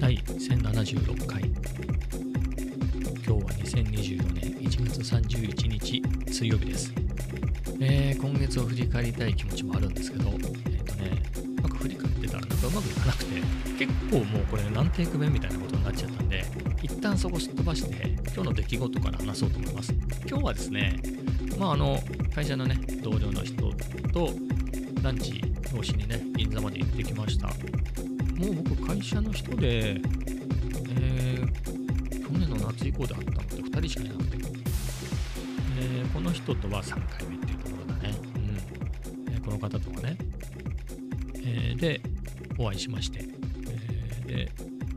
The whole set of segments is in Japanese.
第1076回。今日は2024年1月31日水曜日です、えー、今月を振り返りたい気持ちもあるんですけどえっ、ー、とねなんか振り返ってたらなんかうまくいかなくて結構もうこれ何テイク目みたいなことになっちゃったんで一旦そこすっ飛ばして今日の出来事から話そうと思います。今日はですねまああの会社のね同僚の人とランチをしにね銀座まで行ってきました。もう僕会社の人で、えー、去年の夏以降であったのって2人しかいなくて、えー、この人とは3回目っていうところだね、うん。えー、この方とはね、えー、でお会いしまして、えー、で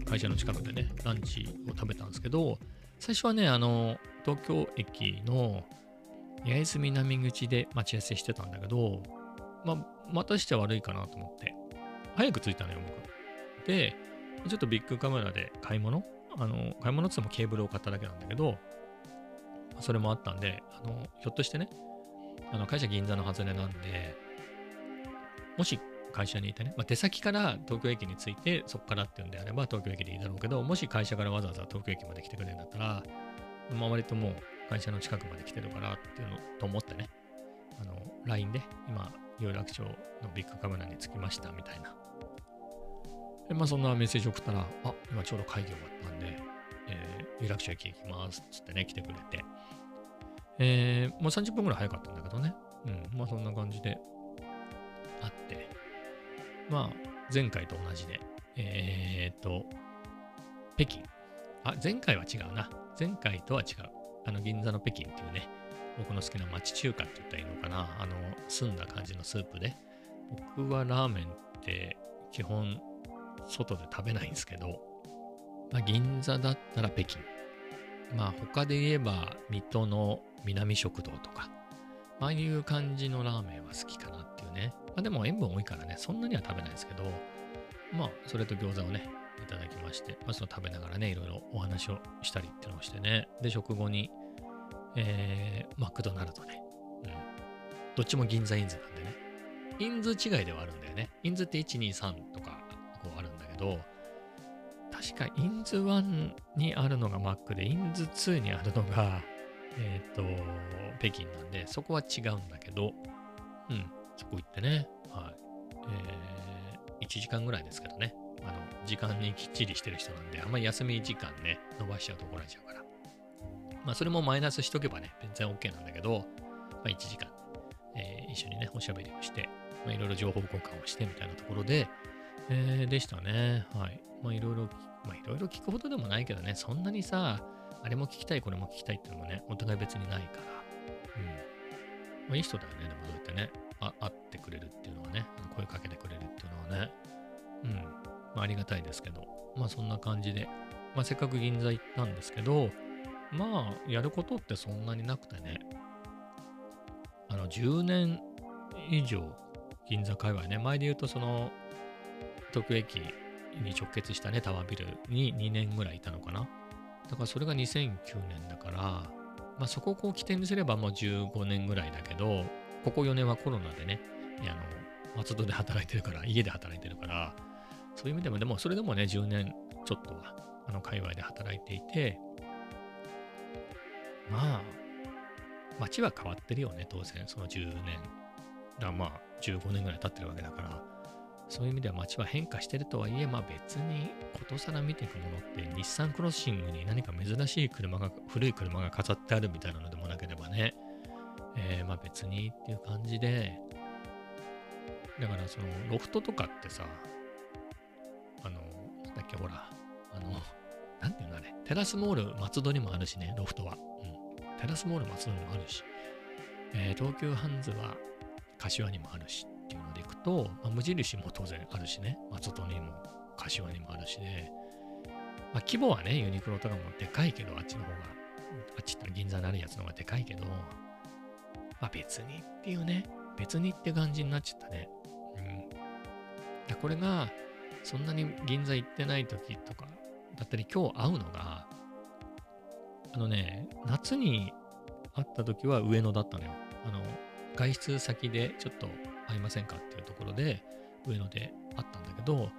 会社の近くでねランチを食べたんですけど最初はねあの東京駅の八重洲南口で待ち合わせしてたんだけど、まあ、またして悪いかなと思って、早く着いたのよ、僕。で、ちょっとビッグカメラで買い物？あの、買い物って言ってもケーブルを買っただけなんだけど、それもあったんで、あの、ひょっとしてね、あの会社銀座の外れなんで、もし会社にいてね、まあ、出先から東京駅に着いて、そこからっていうんであれば東京駅でいいだろうけど、もし会社からわざわざ東京駅まで来てくれるんだったら、まあ、割ともう会社の近くまで来てるからっていうのと思ってね、あの、LINE で今、有楽町のビッグカメラに着きましたみたいな。で、まあそんなメッセージ送ったら、あ、今ちょうど会議終わったんで、えー、有楽町駅行きますっつってね、来てくれて。えー、もう30分ぐらい早かったんだけどね。うん、まあそんな感じであって、まあ前回と同じで、えー、っと、北京。あ、前回は違うな。前回とは違う。あの銀座の北京っていうね、僕の好きな町中華って言ったらいいのかな、あの、澄んだ感じのスープで、僕はラーメンって基本外で食べないんですけど、まあ、銀座だったら北京。まあ他で言えば水戸の南食堂とか、ああいう感じのラーメンは好きかなっていうね。まあでも塩分多いからね、そんなには食べないですけど、まあそれと餃子をね、いただきまして、まあ、その食べながらね、いろいろお話をしたりっていうのをしてね、で、食後に、えー、マクドナルドで、うん。どっちも銀座インズなんでね。インズ違いではあるんだよね。インズって1、2、3とかこうあるんだけど、確かインズ1にあるのがマックで、インズ2にあるのが、えっ、ー、と、北京なんで、そこは違うんだけど、うん、そこ行ってね、はい。えー、1時間ぐらいですけどね、あの、時間にきっちりしてる人なんで、あんまり休み時間ね、伸ばしちゃうと怒られちゃうから。まあ、それもマイナスしとけばね、全然 OK なんだけど、まあ、1時間、えー、一緒にね、おしゃべりをして、まあ、いろいろ情報交換をしてみたいなところで、えー、でしたね。はい。まあ、いろいろ、まあ、いろいろ聞くほどでもないけどね、そんなにさ、あれも聞きたい、これも聞きたいっていうのもね、お互い別にないから。うん。まあ、いい人だよね、でもそうやってね、あ会ってくれるっていうのはね、声かけてくれるっていうのはね。うん。まあ、ありがたいですけど、まあ、そんな感じで、まあ、せっかく銀座行ったんですけど、まあ、やることってそんなになくてね、あの、10年以上、銀座界隈ね、前で言うと、その、東京駅に直結したね、タワービルに2年ぐらいいたのかな。だからそれが2009年だから、まあ、そこをこう起点にすればもう15年ぐらいだけど、ここ4年はコロナでね、あの、松戸で働いてるから、家で働いてるから、そういう意味でも、でもそれでもね、10年ちょっとは、あの、界隈で働いていて、まあ、街は変わってるよね、当然、その10年。だまあ、15年ぐらい経ってるわけだから、そういう意味では街は変化してるとはいえ、まあ別にことさら見ていくものって、日産クロッシングに何か珍しい車が、古い車が飾ってあるみたいなのでもなければね、えー、まあ別にっていう感じで、だからそのロフトとかってさ、あの、なんだっけ、ほら、あの、なんていうのあれ、テラスモール松戸にもあるしね、ロフトは。テラスモール松戸にもあるし、えー、東急ハンズは柏にもあるしっていうのでいくと、まあ、無印も当然あるしね、松戸にも柏にもあるしで、まあ、規模はね、ユニクロとかもでかいけど、あっちの方が、あっちって銀座にあるやつの方がでかいけど、まあ別にっていうね、別にって感じになっちゃったね。うん。これが、そんなに銀座行ってない時とか、だったり今日会うのが、あのね、夏に会った時は上野だったのよ。あの、外出先でちょっと会いませんかっていうところで、上野であったんだけど、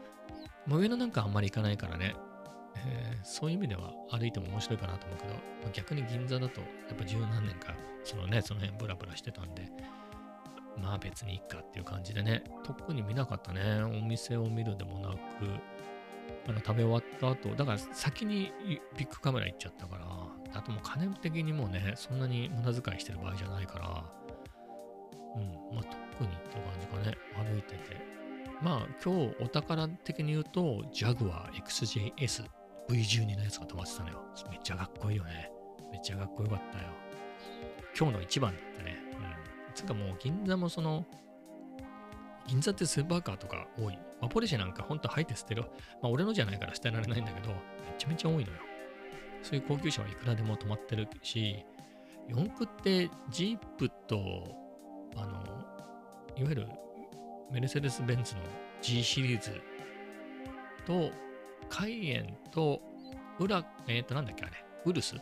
まあ、上野なんかあんまり行かないからね、えー、そういう意味では歩いても面白いかなと思うけど、まあ、逆に銀座だとやっぱ十何年かそのねその辺ブラブラしてたんでまあ別にいいかっていう感じでね特に見なかったねお店を見るでもなくあの食べ終わった後だから先にビッグカメラ行っちゃったからあともう金的にもねそんなに無駄遣いしてる場合じゃないからうんまあ特にって感じかね歩いててまあ今日お宝的に言うと、ジャグワー XJS V12 のやつが止まってたのよ。めっちゃかっこいいよね。めっちゃかっこよかったよ。今日の一番だったね。うん。つかもう銀座もその、銀座ってスーパーカーとか多い。まあ、ポルシェなんかほんと入って捨てる。まあ俺のじゃないから捨てられないんだけど、めちゃめちゃ多いのよ。そういう高級車はいくらでも止まってるし、四駆ってジープと、あの、いわゆるメルセデス・ベンツの G シリーズと、カイエンと、ウラ、えっ、ー、と、なんだっけあれ、ウルス？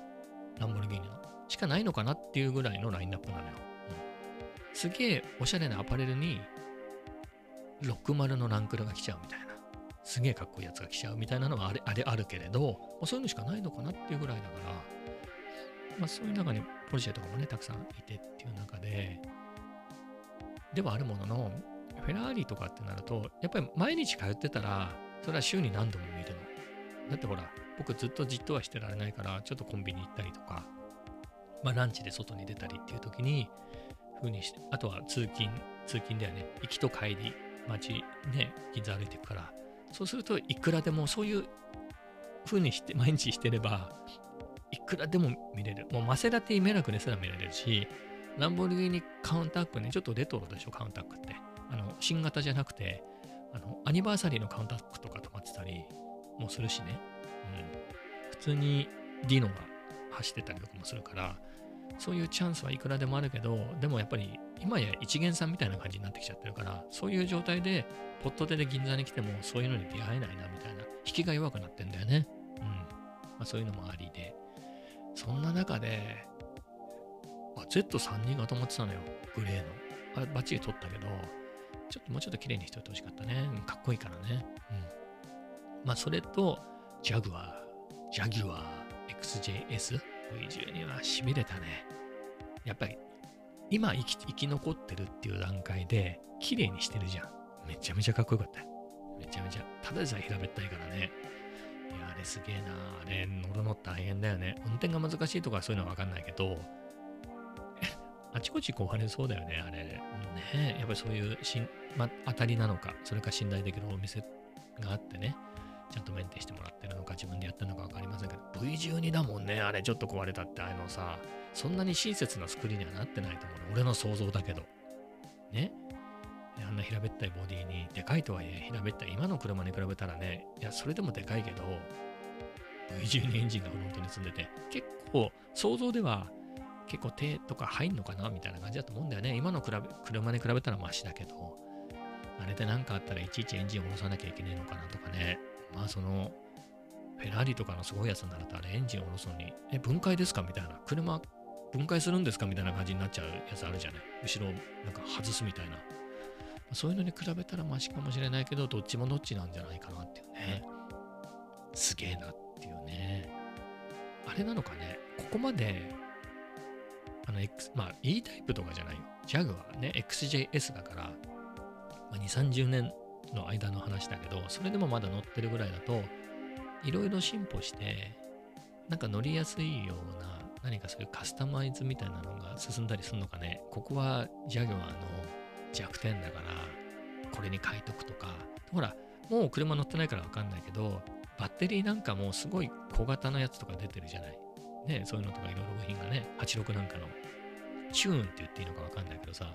ランボルギーニの。しかないのかなっていうぐらいのラインナップなのよ。うん、すげえおしゃれなアパレルに、60のランクルが来ちゃうみたいな。すげえかっこいいやつが来ちゃうみたいなのはあれあれあるけれど、ま、そういうのしかないのかなっていうぐらいだから、まあそういう中にポルシェとかもね、たくさんいてっていう中で、ではあるものの、フェラーリとかってなると、やっぱり毎日通ってたら、それは週に何度も見るの。だってほら、僕ずっとじっとはしてられないから、ちょっとコンビニ行ったりとか、まあランチで外に出たりっていう時に、風にして、あとは通勤、通勤だよね。行きと帰り、街ね、銀座歩いていくから、そうするといくらでもそういう風にして毎日してれば、いくらでも見れる。もうマセラティメラクですら見られるし、ランボルギーニカウンタックね、ちょっとレトロでしょ、カウンタックって。あの、新型じゃなくて、あの、アニバーサリーのカウンタックとか止まってたりもするしね。うん。普通にディノが走ってたりとかもするから、そういうチャンスはいくらでもあるけど、でもやっぱり今や一元さんみたいな感じになってきちゃってるから、そういう状態で、ポット手で銀座に来てもそういうのに出会えないなみたいな、引きが弱くなってんだよね。うん。まあ、そういうのもありで。そんな中で、あ、Z3 人が止まってたのよ。グレーの。あれバッチリ撮ったけど、ちょっともうちょっと綺麗にしといてほしかったね。かっこいいからね。うん。まあ、それと、ジャグワー、ジャギュアー XJS V12 は痺れたね。やっぱり、今生き生き残ってるっていう段階で、綺麗にしてるじゃん。めちゃめちゃかっこよかっためちゃめちゃ。ただでさえ平べったいからね。いや、あれすげえな。あれ、乗るの大変だよね。運転が難しいとかそういうのはわかんないけど、あちこち壊れそうだよね、あれ。ねやっぱりそういうしん、ま、当たりなのか、それか信頼できるお店があってね、ちゃんとメンテしてもらってるのか、自分でやってるのか分かりませんけど、V12 だもんね、あれちょっと壊れたって、あのさ、そんなに親切な作りにはなってないと思うの。俺の想像だけど。ね。あんな平べったいボディに、でかいとはいえ、平べったい、今の車に比べたらね、いや、それでもでかいけど、V12 エンジンがフロントに積んでて、結構、想像では結構手とか入んのかな？みたいな感じだと思うんだよね。今の比べ車に比べたらマシだけど、あれで何かあったらいちいちエンジンを下ろさなきゃいけないのかなとかね。まあその、フェラーリとかのすごいやつになるとあれエンジンを下ろすのに、え、分解ですか？みたいな。車分解するんですか？みたいな感じになっちゃうやつあるじゃない？後ろなんか外すみたいな。そういうのに比べたらマシかもしれないけど、どっちもどっちなんじゃないかなっていうね。すげえなっていうね。あれなのかね、ここまであの X、まあ E タイプとかじゃないよ。ジャグはね、XJS だから、まあ、2、30年の間の話だけど、それでもまだ乗ってるぐらいだと、いろいろ進歩して、なんか乗りやすいような、何かそういうカスタマイズみたいなのが進んだりするのかね。ここはジャグワーの弱点だから、これに変えとくとか。ほら、もう車乗ってないからわかんないけど、バッテリーなんかもすごい小型のやつとか出てるじゃない。ね、そういうのとかいろいろ部品がね、86なんかのチューンって言っていいのかわかんないけどさ、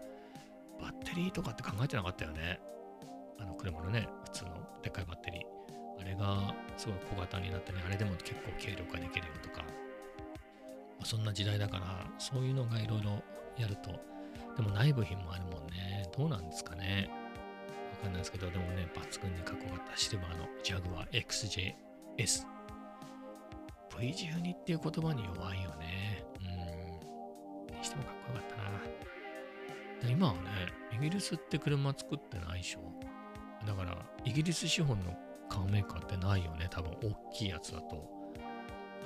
バッテリーとかって考えてなかったよね。あの車のね、普通のでっかいバッテリー。あれがすごい小型になってね、あれでも結構軽量化できるよとか、まあ、そんな時代だから、そういうのがいろいろやると、でもない部品もあるもんね。どうなんですかね。わかんないですけど、でもね、抜群にかっこよかったシルバーのジャグワー XJS。V12 っていう言葉に弱いよね。うん。にしてもかっこよかったな。今はね、イギリスって車作ってないでしょ。だから、イギリス資本のカーメーカーってないよね、多分、大きいやつだと。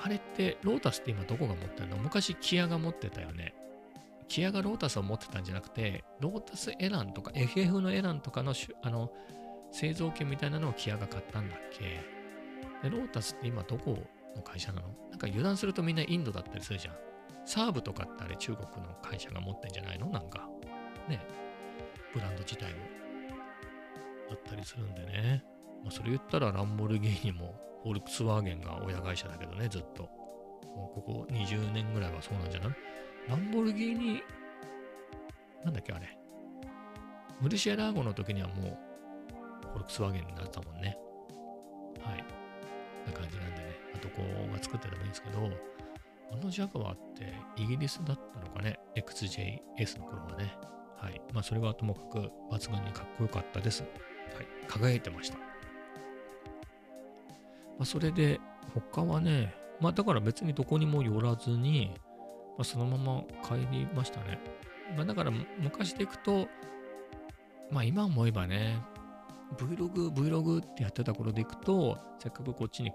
あれって、ロータスって今どこが持ってるの？昔、キアが持ってたよね。キアがロータスを持ってたんじゃなくて、ロータスエランとか FF のエランとかのあの製造権みたいなのをキアが買ったんだっけでロータスって今どこの会社なの？なんか油断するとみんなインドだったりするじゃん。サーブとかってあれ中国の会社が持ってんじゃないの？なんか。ね。ブランド自体も。だったりするんでね。まあ、それ言ったらランボルギーニもフォルクスワーゲンが親会社だけどね、ずっと。もうここ20年ぐらいはそうなんじゃない？ランボルギーニ、なんだっけあれ。ムルシアラーゴの時にはもう、フォルクスワーゲンになったもんね。はい。な感じなんでね。あとこうが作っててもいいんですけど、あのジャガワーってイギリスだったのかね？XJS の頃はね。はい。まあそれはともかく抜群にかっこよかったです。はい。輝いてました。まあそれで、他はね、まあだから別にどこにも寄らずに、まあ、そのまま帰りましたね。まあ、だから昔でいくと、まあ今思えばね、Vlog、Vlog ってやってた頃でいくと、せっかくこっちに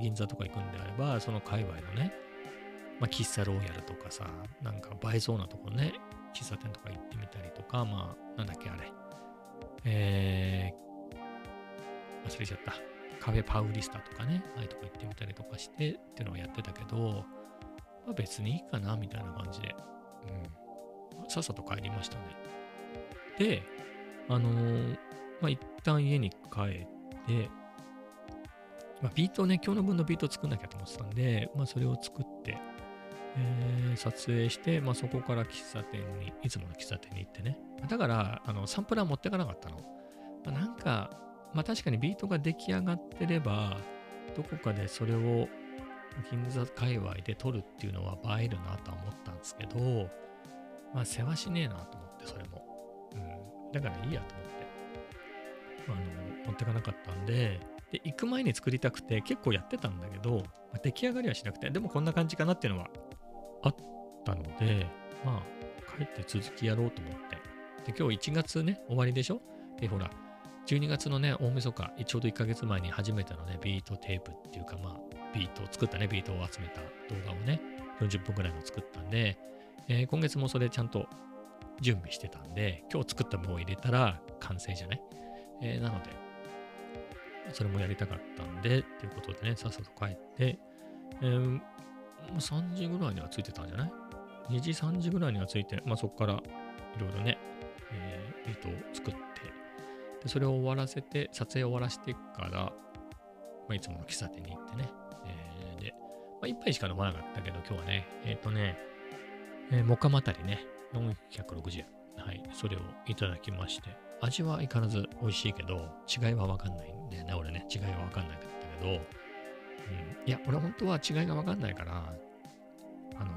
銀座とか行くんであれば、その界隈のね、まあ喫茶ローヤルとかさ、なんか映えそうなとこね、喫茶店とか行ってみたりとか、まあなんだっけあれ、えー、忘れちゃった。カフェパウリスタとかね、ああいうとこ行ってみたりとかしてっていうのをやってたけど、まあ、別にいいかな、みたいな感じで。うん。さっさと帰りましたね。で、あのー、まあ、一旦家に帰って、まあ、ビートね、今日の分のビート作んなきゃと思ってたんで、まあ、それを作って、えー、撮影して、まあ、そこから喫茶店に、いつもの喫茶店に行ってね。だから、あのサンプラー持ってかなかったの。まあ、なんか、まあ確かにビートが出来上がってれば、どこかでそれを銀座界隈で撮るっていうのは映えるなとは思ったんですけど、まあ、世話しねえなと思って、それも。うん。だからいいやと思って。あの、持ってかなかったんで、で、行く前に作りたくて結構やってたんだけど、まあ、出来上がりはしなくて、でもこんな感じかなっていうのはあったので、まあ、帰って続きやろうと思って。で、今日1月ね、終わりでしょ？で、ほら、12月のね、大晦日、ちょうど1ヶ月前に初めてのね、ビートテープっていうか、まあ、ビートを作ったね、ビートを集めた動画をね、40分くらいの作ったんで、えー、今月もそれちゃんと準備してたんで、今日作った分を入れたら完成じゃない、えー、なので、それもやりたかったんで、ということでね、さっさと帰って、えー、3時ぐらいにはついてたんじゃない ?2 時、3時ぐらいにはついて、まあそこからいろいろね、えー、ビートを作って、でそれを終わらせて、撮影を終わらせてから、まあ、いつもの喫茶店に行ってね、えー、で、まあ、杯しか飲まなかったけど、今日はね、えっ、とね、えー、モカマタリね、460円。はい、それをいただきまして、味は相変わらず美味しいけど、違いはわかんないんだよね、俺ね、違いはわかんなかったけど、うん、いや、俺本当は違いがわかんないから、あの、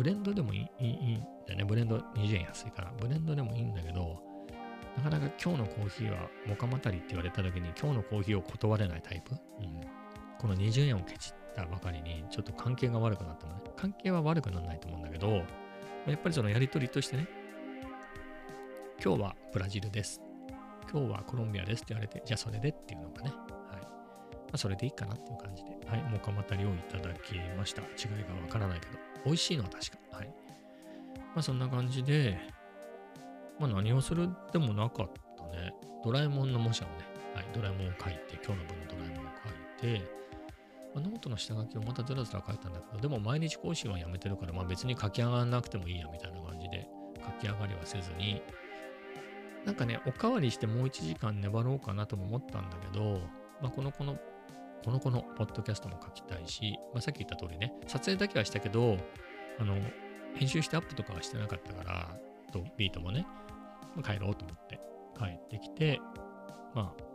ブレンドでもいいいいんだよね、ブレンド20円安いから、ブレンドでもいいんだけど、なかなか今日のコーヒーはモカマタリって言われた時に今日のコーヒーを断れないタイプ、うん、この20円をケチったばかりにちょっと関係が悪くなったのね。関係は悪くならないと思うんだけど、やっぱりそのやりとりとしてね、今日はブラジルです。今日はコロンビアですって言われて、じゃあそれでっていうのがね、あ、それでいいかなっていう感じで、はい、モカマタリをいただきました。違いがわからないけど、美味しいのは確か。はい。まあそんな感じで、まあ何をするでもなかったね。ドラえもんの模写をね、はい、ドラえもんを書いて、今日の分のドラえもんを書いて、まあ、ノートの下書きをまたずらずら書いたんだけど、でも毎日更新はやめてるから、まあ別に書き上がらなくてもいいやみたいな感じで書き上がりはせずに、なんかね、おかわりしてもう1時間粘ろうかなとも思ったんだけど、まあこの子の、この子のポッドキャストも書きたいし、まあさっき言った通りね、撮影だけはしたけど、あの、編集してアップとかはしてなかったから、とビートもね、帰ろうと思って帰ってきて、まあ、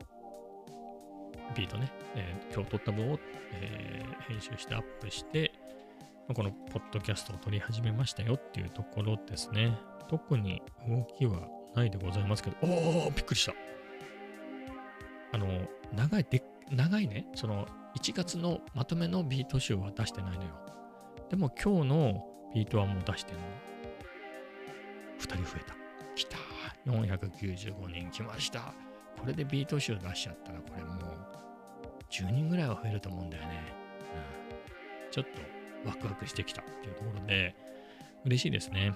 ビートね、えー、今日撮った分を、えー、編集してアップして、まあ、このポッドキャストを撮り始めましたよっていうところですね。特に動きはないでございますけど、おおびっくりした。あの、長いで、長いね、その1月のまとめのビート集は出してないのよ。でも今日のビートはもう出してんの。2人増えた。来た495人来ました。これでビート集出しちゃったら、これもう10人ぐらいは増えると思うんだよね。うん、ちょっとワクワクしてきたっていうところで、嬉しいですね。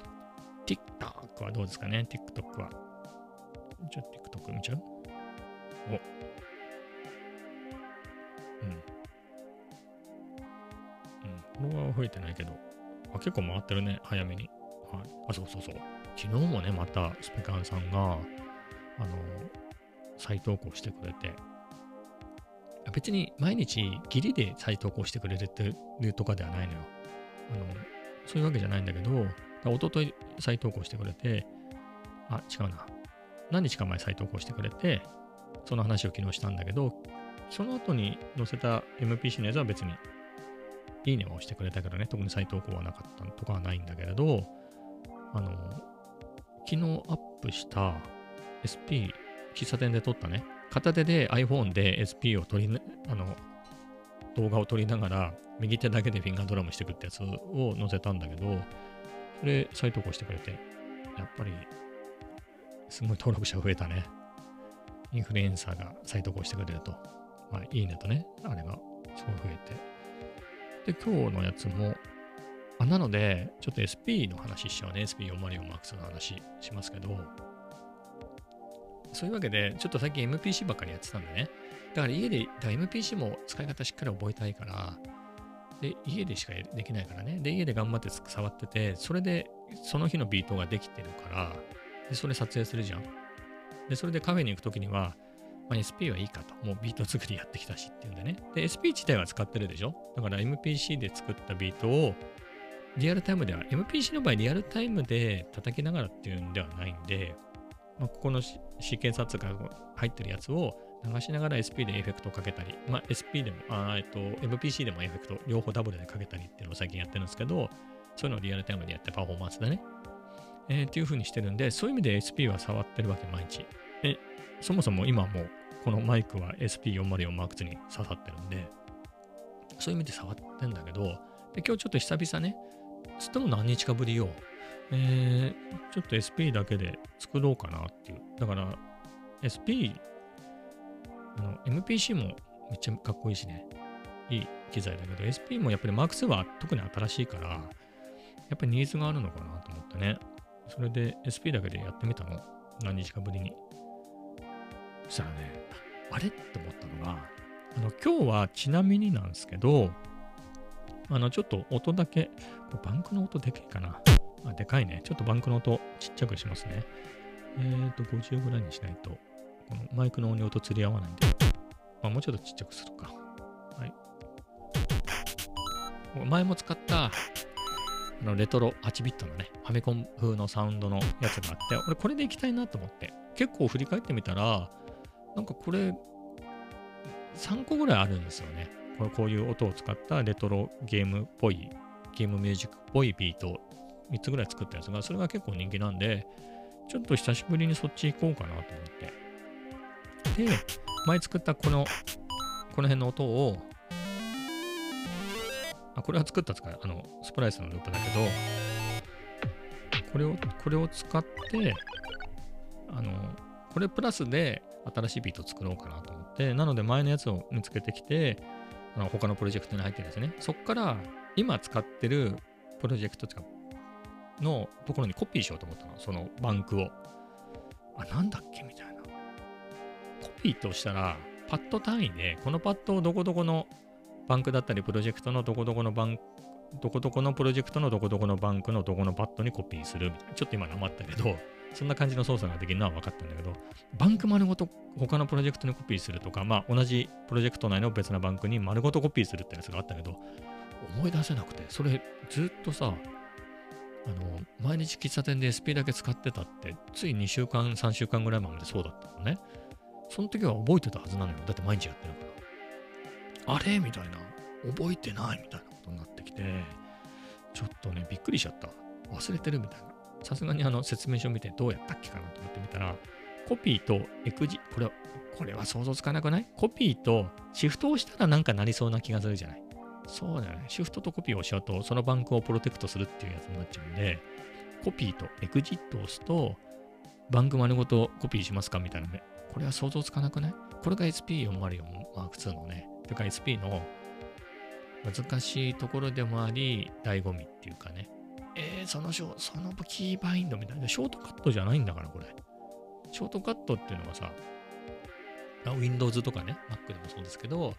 TikTok はどうですかね ?TikTok は。じゃあ TikTok 見ちゃう？お。うん。うん。フォロワーは増えてないけど、あ、結構回ってるね、早めに。はい。あ、そうそうそう。昨日もね、またスペカンさんが、あの、再投稿してくれて、別に毎日ギリで再投稿してくれていうとかではないのよ。あの、そういうわけじゃないんだけど、一昨日再投稿してくれて、あ、違うな。何日か前再投稿してくれて、その話を昨日したんだけど、その後に載せた MPC のやつは別に、いいねは押してくれたけどね、特に再投稿はなかったとかはないんだけれど、あの、昨日アップした SP、喫茶店で撮ったね、片手で iPhone で SP を撮り、あの、動画を撮りながら、右手だけでフィンガードラムしてくってやつを載せたんだけど、それ再投稿してくれて、やっぱり、すごい登録者増えたね。インフルエンサーが再投稿してくれると、まあ、いいねとね、あれがすごい増えて。で、今日のやつも、あなので、ちょっと SP の話しちゃうね。SP404MAX の話しますけど、そういうわけで、ちょっと最近 MPC ばっかりやってたんでね。だから家で、だから MPC も使い方しっかり覚えたいから、で、家でしかできないからね。で、家で頑張って触ってて、それでその日のビートができてるから、で、それ撮影するじゃん。で、それでカフェに行くときには、まあ、SP はいいかと。もうビート作りやってきたしっていうんでね。で、SP 自体は使ってるでしょ？だから MPC で作ったビートをリアルタイムでは、MPC の場合リアルタイムで叩きながらっていうんではないんで、まあ、ここのシーケンサーが入ってるやつを流しながら SP でエフェクトをかけたり、まあ、SP でも、あえっと、MPC でもエフェクト、両方ダブルでかけたりっていうのを最近やってるんですけど、そういうのをリアルタイムでやってパフォーマンスでね。えー、っていう風にしてるんで、そういう意味で SP は触ってるわけ、毎日。え、そもそも今もう、このマイクは SP404M2 に刺さってるんで、そういう意味で触ってんだけど、で今日ちょっと久々ね、つっても何日かぶりよ、えー、ちょっと SP だけで作ろうかなっていう。だから、SP あの、MPC もめっちゃかっこいいしね。いい機材だけど、SP もやっぱり Mark2 は特に新しいから、やっぱりニーズがあるのかなと思ってね。それで SP だけでやってみたの。何日かぶりに。そしたらね、あれ？って思ったのが、あの、今日はちなみになんですけど、あの、ちょっと音だけ、バンクの音でけえかな？あ、でかいね。ちょっとバンクの音ちっちゃくしますね。えっ、ー、と、50ぐらいにしないとこのマイクの音量と釣り合わないんで、まあ、もうちょっとちっちゃくするか。はい。前も使ったあのレトロ8ビットのね、ファミコン風のサウンドのやつがあって、俺これでいきたいなと思って、結構振り返ってみたら、なんかこれ、3個ぐらいあるんですよね。これこういう音を使ったレトロゲームっぽい、ゲームミュージックっぽいビート3つぐらい作ったやつが、それが結構人気なんで、ちょっと久しぶりにそっち行こうかなと思って。で、前作ったこの、この辺の音を、あ、これは作った使い、あの、スプライスのループだけど、これを、これを使って、あの、これプラスで新しいビート作ろうかなと思って、なので前のやつを見つけてきて、あの他のプロジェクトに入ってるんですね。そっから今使ってるプロジェクトのところにコピーしようと思ったの。そのバンクを。あ、なんだっけ？みたいな。コピーとしたら、パッド単位で、このパッドをどこどこのバンクだったり、プロジェクトのどこどこのバンク、どこどこのプロジェクトのどこどこのバンクのどこのパッドにコピーするみたいな。ちょっと今なまったけど、そんな感じの操作ができるのは分かったんだけど、バンク丸ごと他のプロジェクトにコピーするとか、まあ同じプロジェクト内の別なバンクに丸ごとコピーするってやつがあったけど、思い出せなくて、それずっとさ、あの、毎日喫茶店で SP だけ使ってたって、つい2週間、3週間ぐらい前までそうだったのね。その時は覚えてたはずなのよ。だって毎日やってるから。あれ？みたいな。覚えてない？みたいなことになってきて、ちょっとね、びっくりしちゃった。忘れてるみたいな。さすがにあの説明書見てどうやったっけかなと思ってみたら、コピーとエクジ、これは、これは想像つかなくない？コピーとシフトをしたらなんかなりそうな気がするじゃない？そうだよね。シフトとコピーをしちゃうと、そのバンクをプロテクトするっていうやつになっちゃうんで、コピーとエクジットを押すと、バンク丸ごとコピーしますかみたいなねこれは想像つかなくない？これが SP404M2 のね、というか SP の難しいところでもあり、醍醐味っていうかね。えー、そのそのキーバインドみたいな、ショートカットじゃないんだから、これ。ショートカットっていうのはさ、Windows とかね、Mac でもそうですけど、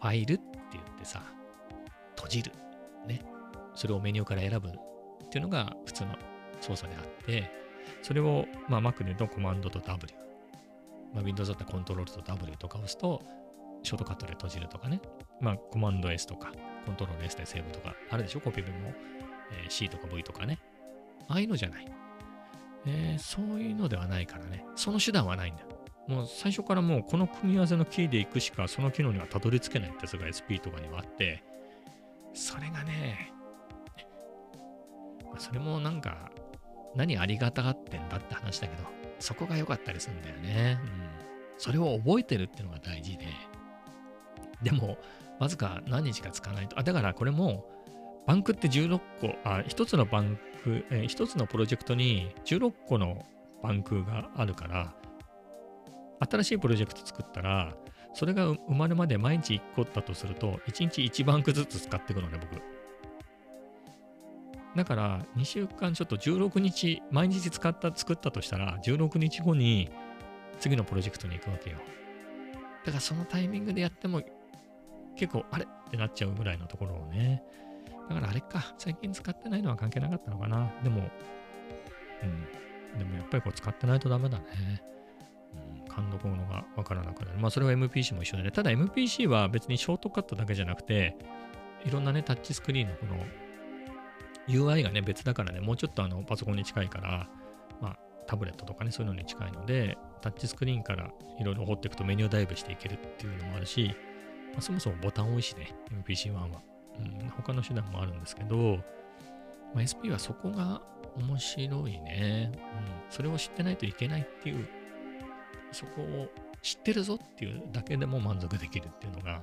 ファイルって言ってさ、閉じる。ね。それをメニューから選ぶっていうのが普通の操作であって、それを、まあ、Mac で言うとコマンドと W。まあ、Windows だったらコントロールと W とか押すと、ショートカットで閉じるとかね。まあ、コマンド S とか、コントロール S でセーブとか、あるでしょコピペも、えー、C とか V とかね。ああいうのじゃない。えー、そういうのではないからね。その手段はないんだ。もう最初からもうこの組み合わせのキーで行くしかその機能にはたどり着けないってやつが SP とかにはあって、それがね、それもなんか何ありがたがってんだって話だけど、そこが良かったりするんだよね。うん。それを覚えてるってのが大事で。でも、わずか何日か使わないと。あ、だからこれも、バンクって16個、あ、一つのバンク、えー、一つのプロジェクトに16個のバンクがあるから、新しいプロジェクト作ったら、それが生まれまで毎日1個だとすると、1日1バンクずつ使っていくのね、僕。だから、2週間ちょっと16日、毎日使った、作ったとしたら、16日後に次のプロジェクトに行くわけよ。だからそのタイミングでやっても、結構、あれ？ってなっちゃうぐらいのところをね。だからあれか、最近使ってないのは関係なかったのかな。でも、うん。でもやっぱりこう使ってないとダメだね。感度このがわからなくなる。まあそれは MPC も一緒でね。ただ MPC は別にショートカットだけじゃなくて、いろんなね、タッチスクリーンのこの UI がね、別だからね、もうちょっとあのパソコンに近いから、まあタブレットとかね、そういうのに近いので、タッチスクリーンからいろいろ掘っていくとメニューダイブしていけるっていうのもあるし、まあ、そもそもボタン多いしね、MPC1 は。うん、他の手段もあるんですけど、まあ、SP はそこが面白いね。うん。それを知ってないといけないっていうそこを知ってるぞっていうだけでも満足できるっていうのが、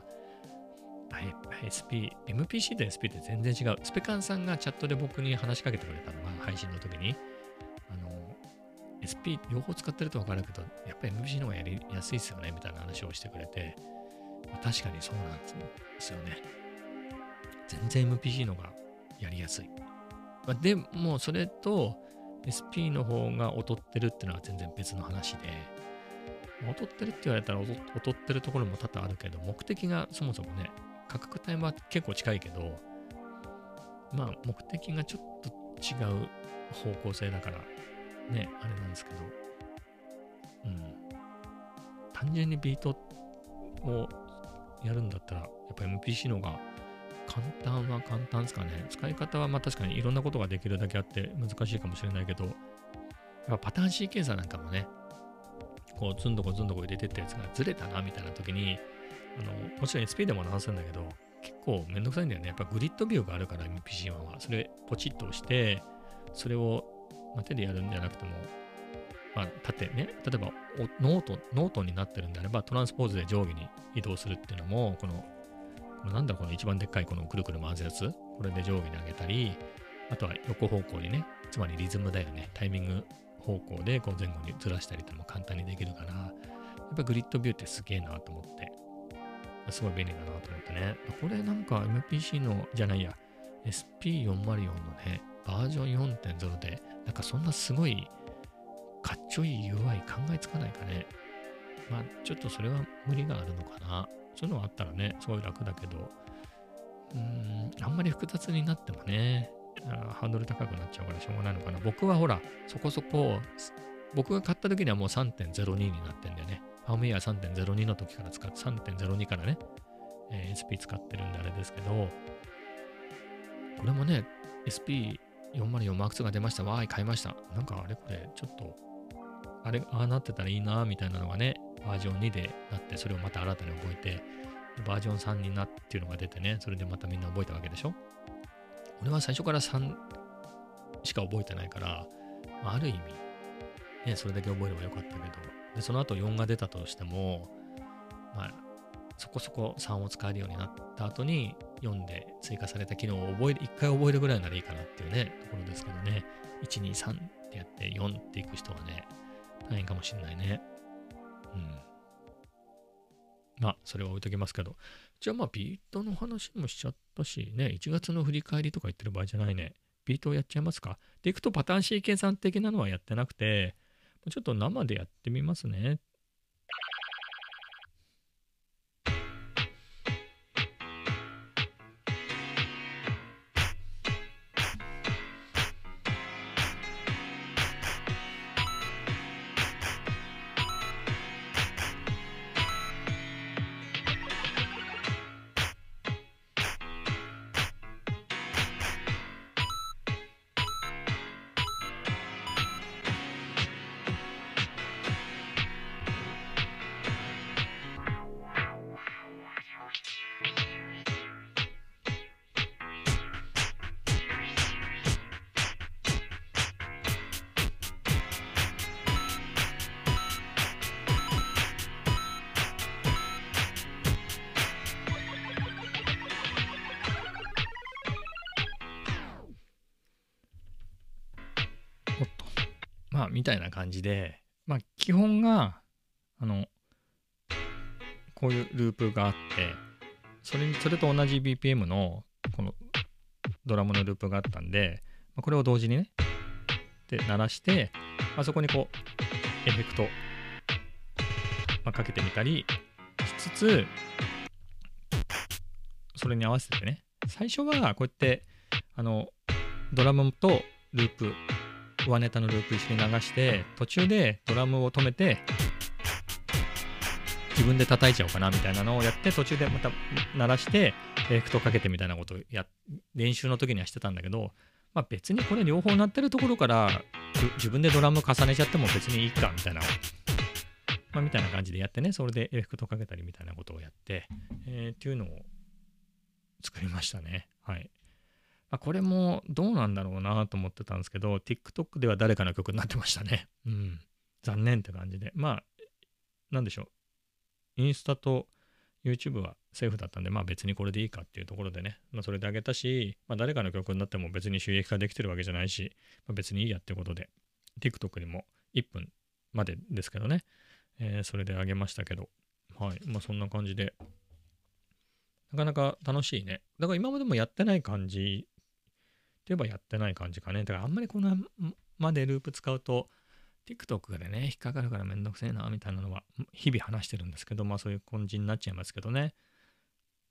SP、MPC と SP って全然違う。スペカンさんがチャットで僕に話しかけてくれたのが、配信の時に、あの、SP 両方使ってると分かるけど、やっぱり MPC の方がやりやすいですよね、みたいな話をしてくれて、まあ、確かにそうなんですよね。全然 MPC のがやりやすい。まあ、でも、それと SP の方が劣ってるっていうのは全然別の話で、劣ってるって言われたら劣ってるところも多々あるけど、目的がそもそもね、価格帯は結構近いけど、まあ目的がちょっと違う方向性だから、ね、あれなんですけど、うん。単純にビートをやるんだったら、やっぱ MPC の方が簡単は簡単ですかね。使い方はまあ確かにいろんなことができるだけあって難しいかもしれないけど、やっぱパターンシーケンサーなんかもね、こう、ずんどこずんどこ入れてったやつがずれたな、みたいな時に、あの、もちろん SP でも直せるんだけど、結構めんどくさいんだよね。やっぱグリッドビューがあるから MPC1 は。それポチッと押して、それを、手でやるんじゃなくても、まあ、縦ね、例えばノート、ノートになってるんであれば、トランスポーズで上下に移動するっていうのも、このなんだこの一番でっかいこのくるくる回すやつ、これで上下に上げたり、あとは横方向にね、つまりリズムだよね、タイミング方向でこう前後にずらしたりとも簡単にできるから、やっぱグリッドビューってすげえなと思って、すごい便利だなと思ってね。これなんか MPC の、じゃないや、SP404 のね、バージョン4.0で、なんかそんなすごいかっちょいい UI 考えつかないかね。まあちょっとそれは無理があるのかな。そういうのがあったらね、すごい楽だけど、うーん、あんまり複雑になってもね、ハードル高くなっちゃうからしょうがないのかな。僕はほら、そこそこ、僕が買った時にはもう3.02になってんだよね。ファームイヤー3.02の時から使って、3.02からね、えー、SP 使ってるんであれですけど、これもね、SP404M2 が出ました。わーい、買いました。なんかあれこれ、ちょっと、あれ、ああなってたらいいな、みたいなのがね、バージョン2でなって、それをまた新たに覚えて、バージョン3になっていうのが出てね、それでまたみんな覚えたわけでしょ？俺は最初から3しか覚えてないから、あ、る意味、ね、それだけ覚えればよかったけど、でその後4が出たとしても、まあ、そこそこ3を使えるようになった後に4で追加された機能を覚える、1回覚えるぐらいならいいかなっていうね、ところですけどね、1、2、3ってやって4っていく人はね、大変かもしんないね。うん。まあ、それは置いときますけど。じゃあまあ、ビートの話もしちゃったし、ね、1月の振り返りとか言ってる場合じゃないね。ビートをやっちゃいますか。で、いくとパターン C 計算的なのはやってなくて、ちょっと生でやってみますね。っまあ、みたいな感じで、まあ、基本が、あの、こういうループがあって、それに、それと同じ BPM の、このドラムのループがあったんで、まあ、これを同時にね、で、鳴らして、まあ、そこにこう、エフェクト、まあ、かけてみたりしつつ、それに合わせてね、最初はこうやって、あの、ドラムとループ、上ネタのループ一緒に流して途中でドラムを止めて自分で叩いちゃおうかなみたいなのをやって途中でまた鳴らしてエフェクトかけてみたいなことをや練習の時にはしてたんだけど、まあ、別にこれ両方鳴ってるところから自分でドラム重ねちゃっても別にいいかみたいな、まあ、みたいな感じでやってねそれでエフェクトかけたりみたいなことをやって、えー、っていうのを作りましたね。はい。あ、これもどうなんだろうなと思ってたんですけど、TikTok では誰かの曲になってましたね。うん。残念って感じで。まあ、なんでしょう。インスタと YouTube はセーフだったんで、まあ別にこれでいいかっていうところでね、まあそれであげたし、まあ誰かの曲になっても別に収益化できてるわけじゃないし、まあ、別にいいやってことで、TikTok にも1分までですけどね、えー、それであげましたけど、はい。まあそんな感じで、なかなか楽しいね。だから今までもやってない感じ言えばやってない感じかね。だからあんまりこのまでループ使うと、TikTok でね、引っかかるからめんどくせえな、みたいなのは日々話してるんですけど、まあそういう感じになっちゃいますけどね。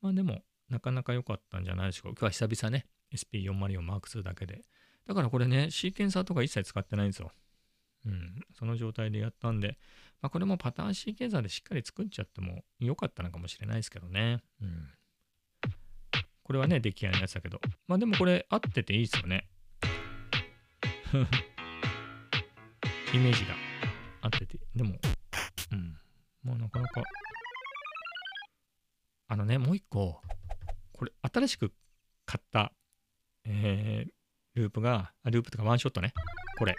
まあでも、なかなか良かったんじゃないでしょうか。今日は久々ね、SP404 マーク2だけで。だからこれね、シーケンサーとか一切使ってないんですよ。うん、その状態でやったんで、まあ、これもパターンシーケンサーでしっかり作っちゃっても良かったのかもしれないですけどね。うん。これはね、出来合いのやつだけど。まあでもこれ合ってていいですよね。イメージが合ってて。でも、うん。まあなかなか。あのね、もう一個、これ新しく買った、えー、ループが、ループとかワンショットね。これ。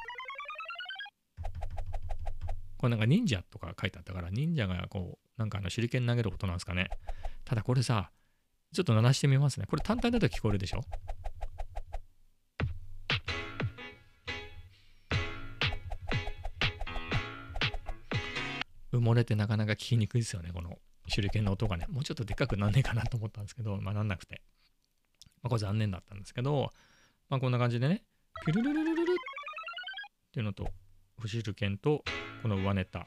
これなんか忍者とか書いてあったから、忍者がこう、なんかあの手裏剣投げる音なんですかね。ただこれさ、ちょっと鳴らしてみますね。これ単体だと聞こえるでしょ？埋もれてなかなか聞きにくいですよね、この手裏剣の音がね。もうちょっとでっかくなんねえかなと思ったんですけど、まあなんなくて。まあこれ残念だったんですけど、まあこんな感じでね、ピュルルルルルルっていうのと、不手裏剣と、この上ネタ、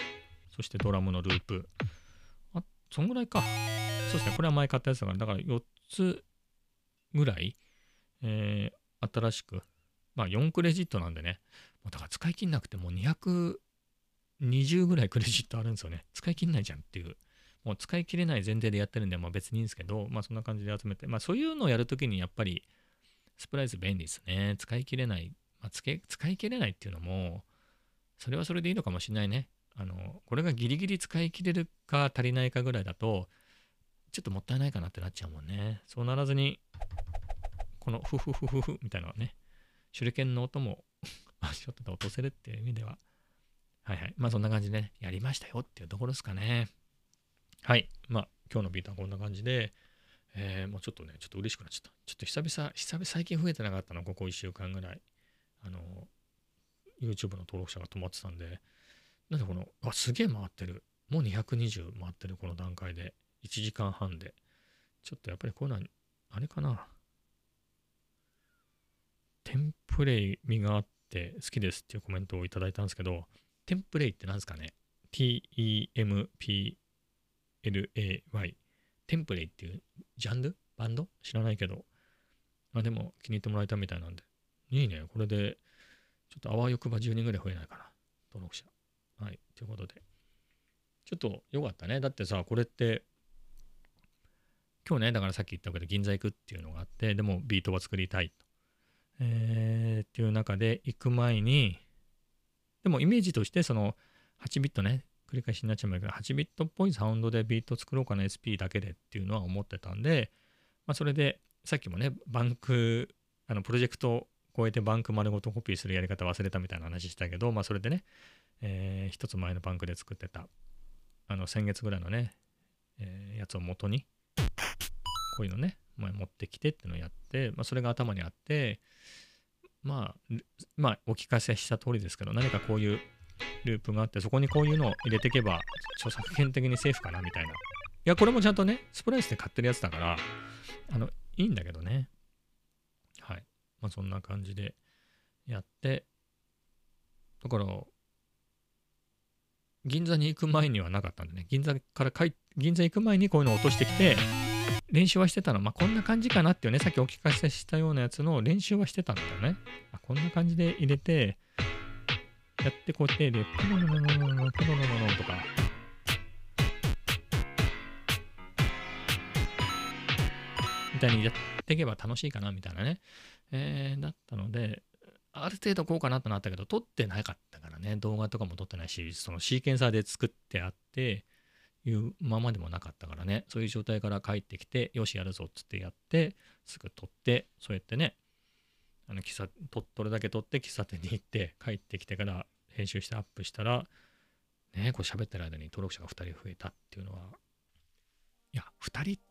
そしてドラムのループ。あ、そんぐらいか。そうですね、これは前買ったやつだから、だから4つぐらい、えー、新しく、まあ4クレジットなんでね、もうだから使い切んなくてもう220ぐらいクレジットあるんですよね。使い切んないじゃんっていう。もう使い切れない前提でやってるんで、まあ別にいいんですけど、まあそんな感じで集めて、まあそういうのをやるときにやっぱりスプライズ便利ですね。使い切れない、まあ、使い切れないっていうのも、それはそれでいいのかもしれないね。あの、これがギリギリ使い切れるか足りないかぐらいだと、ちょっともったいないかなってなっちゃうもんね。そうならずに、このフフフフフみたいなのね、手裏剣の音も ちょっと落とせるっていう意味では、はいはい。まあそんな感じでね、やりましたよっていうところですかね。はい。まあ今日のビートはこんな感じで、えー、もうちょっとね、ちょっと嬉しくなっちゃった。ちょっと久々、久々最近増えてなかったの、ここ1週間ぐらい。あの、YouTube の登録者が止まってたんで、なんでこの、あ、すげえ回ってる。もう220回ってるこの段階で、1時間半で。ちょっとやっぱりこういうのは、あれかな。テンプレイ味があって好きですっていうコメントをいただいたんですけど、テンプレイって何ですかね ?T-E-M-P-L-A-Y。テンプレイっていうジャンル？バンド？知らないけどま。あ、でも気に入ってもらえたみたいなんで。いいね。これで、ちょっとあわよくば10人ぐらい増えないかな。登録者。はい。ということで。ちょっと良かったね。だってさ、これって、今日ね、だからさっき言ったけど、銀座行くっていうのがあって、でもビートは作りたいと。えー、っていう中で行く前に、でもイメージとしてその8ビットね、繰り返しになっちゃうんだけど、8ビットっぽいサウンドでビート作ろうかな SP だけでっていうのは思ってたんで、まあ、それでさっきもね、バンク、あのプロジェクトを超えてバンク丸ごとコピーするやり方忘れたみたいな話したけど、まあ、それでね、えー、一つ前のバンクで作ってた、あの先月ぐらいのね、えー、やつを元に、こういうのね、まあ、持ってきてっていうのをやって、まあ、それが頭にあって、まあ、まあ、お聞かせした通りですけど、何かこういうループがあって、そこにこういうのを入れていけば、著作権的にセーフかなみたいな。いや、これもちゃんとね、スプライスで買ってるやつだから、あの、いいんだけどね。はい。まあ、そんな感じでやって、だから、銀座に行く前にはなかったんでね、銀座から帰銀座行く前にこういうのを落としてきて、練習はしてたの。まあ、こんな感じかなっていうね、さっきお聞かせしたようなやつの練習はしてたんだよね。あこんな感じで入れて、やってこうやってで、プロノノノノノプロノノノとか、みたいにやっていけば楽しいかなみたいなね、えー、だったので、ある程度こうかなとなったけど、撮ってなかったからね、動画とかも撮ってないし、そのシーケンサーで作ってあって、いうままでもなかったからね、そういう状態から帰ってきて、よし、やるぞっつってやって、すぐ撮って、そうやってね、あの喫茶と撮るだけ撮って喫茶店に行って帰ってきてから編集してアップしたらねこう喋ってる間に登録者が2人増えたっていうのはいや2人っ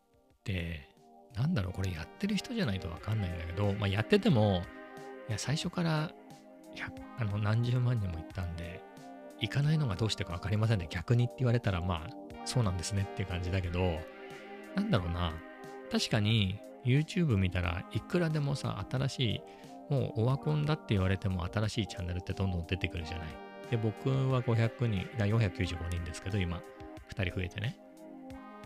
てなんだろうこれやってる人じゃないと分かんないんだけど、まあ、やっててもいや最初からあの何十万人も行ったんで行かないのがどうしてか分かりませんね逆にって言われたらまあそうなんですねっていう感じだけどなんだろうな確かに YouTube 見たらいくらでもさ新しいもうオワコンだって言われても新しいチャンネルってどんどん出てくるじゃない。で、僕は500人、495人ですけど、今、2人増えてね。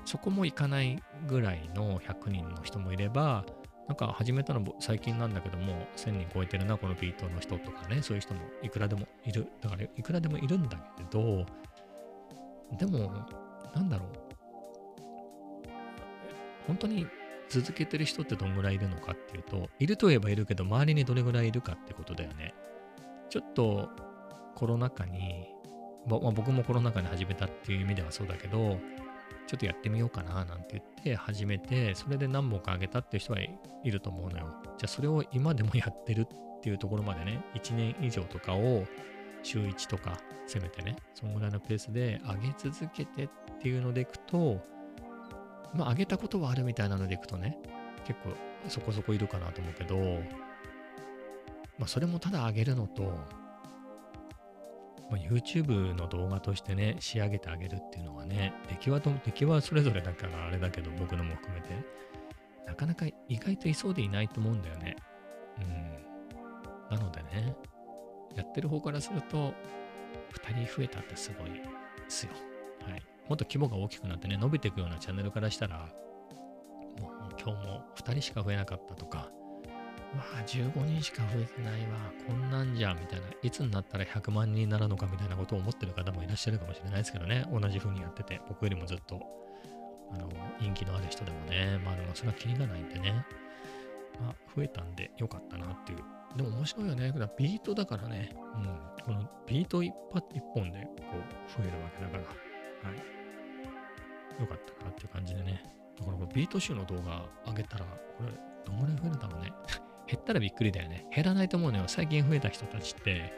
そこもいかないぐらいの100人の人もいれば、なんか始めたの最近なんだけども、1000人超えてるな、このビートの人とかね、そういう人もいくらでもいる。だからいくらでもいるんだけど、でも、なんだろう。本当に続けてる人ってどんぐらいいるのかっていうと、いるといえばいるけど、周りにどれぐらいいるかってことだよね。ちょっとコロナ禍に、まあ、僕もコロナ禍に始めたっていう意味ではそうだけど、ちょっとやってみようかななんて言って始めて、それで何本かあげたっていう人はいると思うのよ。じゃあそれを今でもやってるっていうところまでね、1年以上とかを週1とかせめてね、そのぐらいのペースで上げ続けてっていうのでいくと、まあ、上げたことはあるみたいなのでいくとね、結構そこそこいるかなと思うけど、まあ、それもただ上げるのと、まあ、YouTube の動画としてね、仕上げてあげるっていうのはね、出来はと、出来はそれぞれだからあれだけど、僕のも含めて、なかなか意外といそうでいないと思うんだよね。うん。なのでね、やってる方からすると、2人増えたってすごいですよ。はい。もっと規模が大きくなってね、伸びていくようなチャンネルからしたら、もう今日も2人しか増えなかったとか、わあ、15人しか増えてないわ、こんなんじゃ、みたいな、いつになったら100万人になるのかみたいなことを思ってる方もいらっしゃるかもしれないですけどね、同じ風にやってて、僕よりもずっと、あの、人気のある人でもね、まあでもそれはキリがないんでね、まあ、増えたんでよかったなっていう。でも面白いよね。ビートだからね、うん、このビート一本でこう増えるわけだから、はい。よかったなっていう感じでね。だからこれビート集の動画上げたら、これどんぐらい増えるんだろうね。減ったらびっくりだよね。減らないと思うのよ。最近増えた人たちって、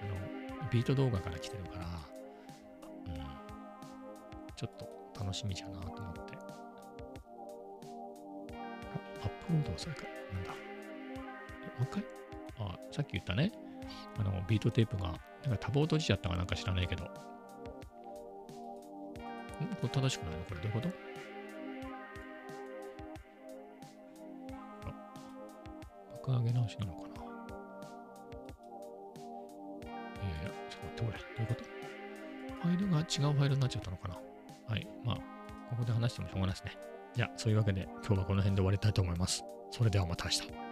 あの、ビート動画から来てるから、うん。ちょっと楽しみじゃなと思って。あ、アップロードそれか。なんだ。もう一回？あ、さっき言ったね。あの、ビートテープが、なんかタブを閉じちゃったかなんか知らないけど、これ正しくないの？これどういうこと？上げ直しなのかなえやちょっと待って、これ。どういうこと？ファイルが違うファイルになっちゃったのかなはい。まあ、ここで話してもしょうがないですね。じゃあ、そういうわけで今日はこの辺で終わりたいと思います。それではまた明日。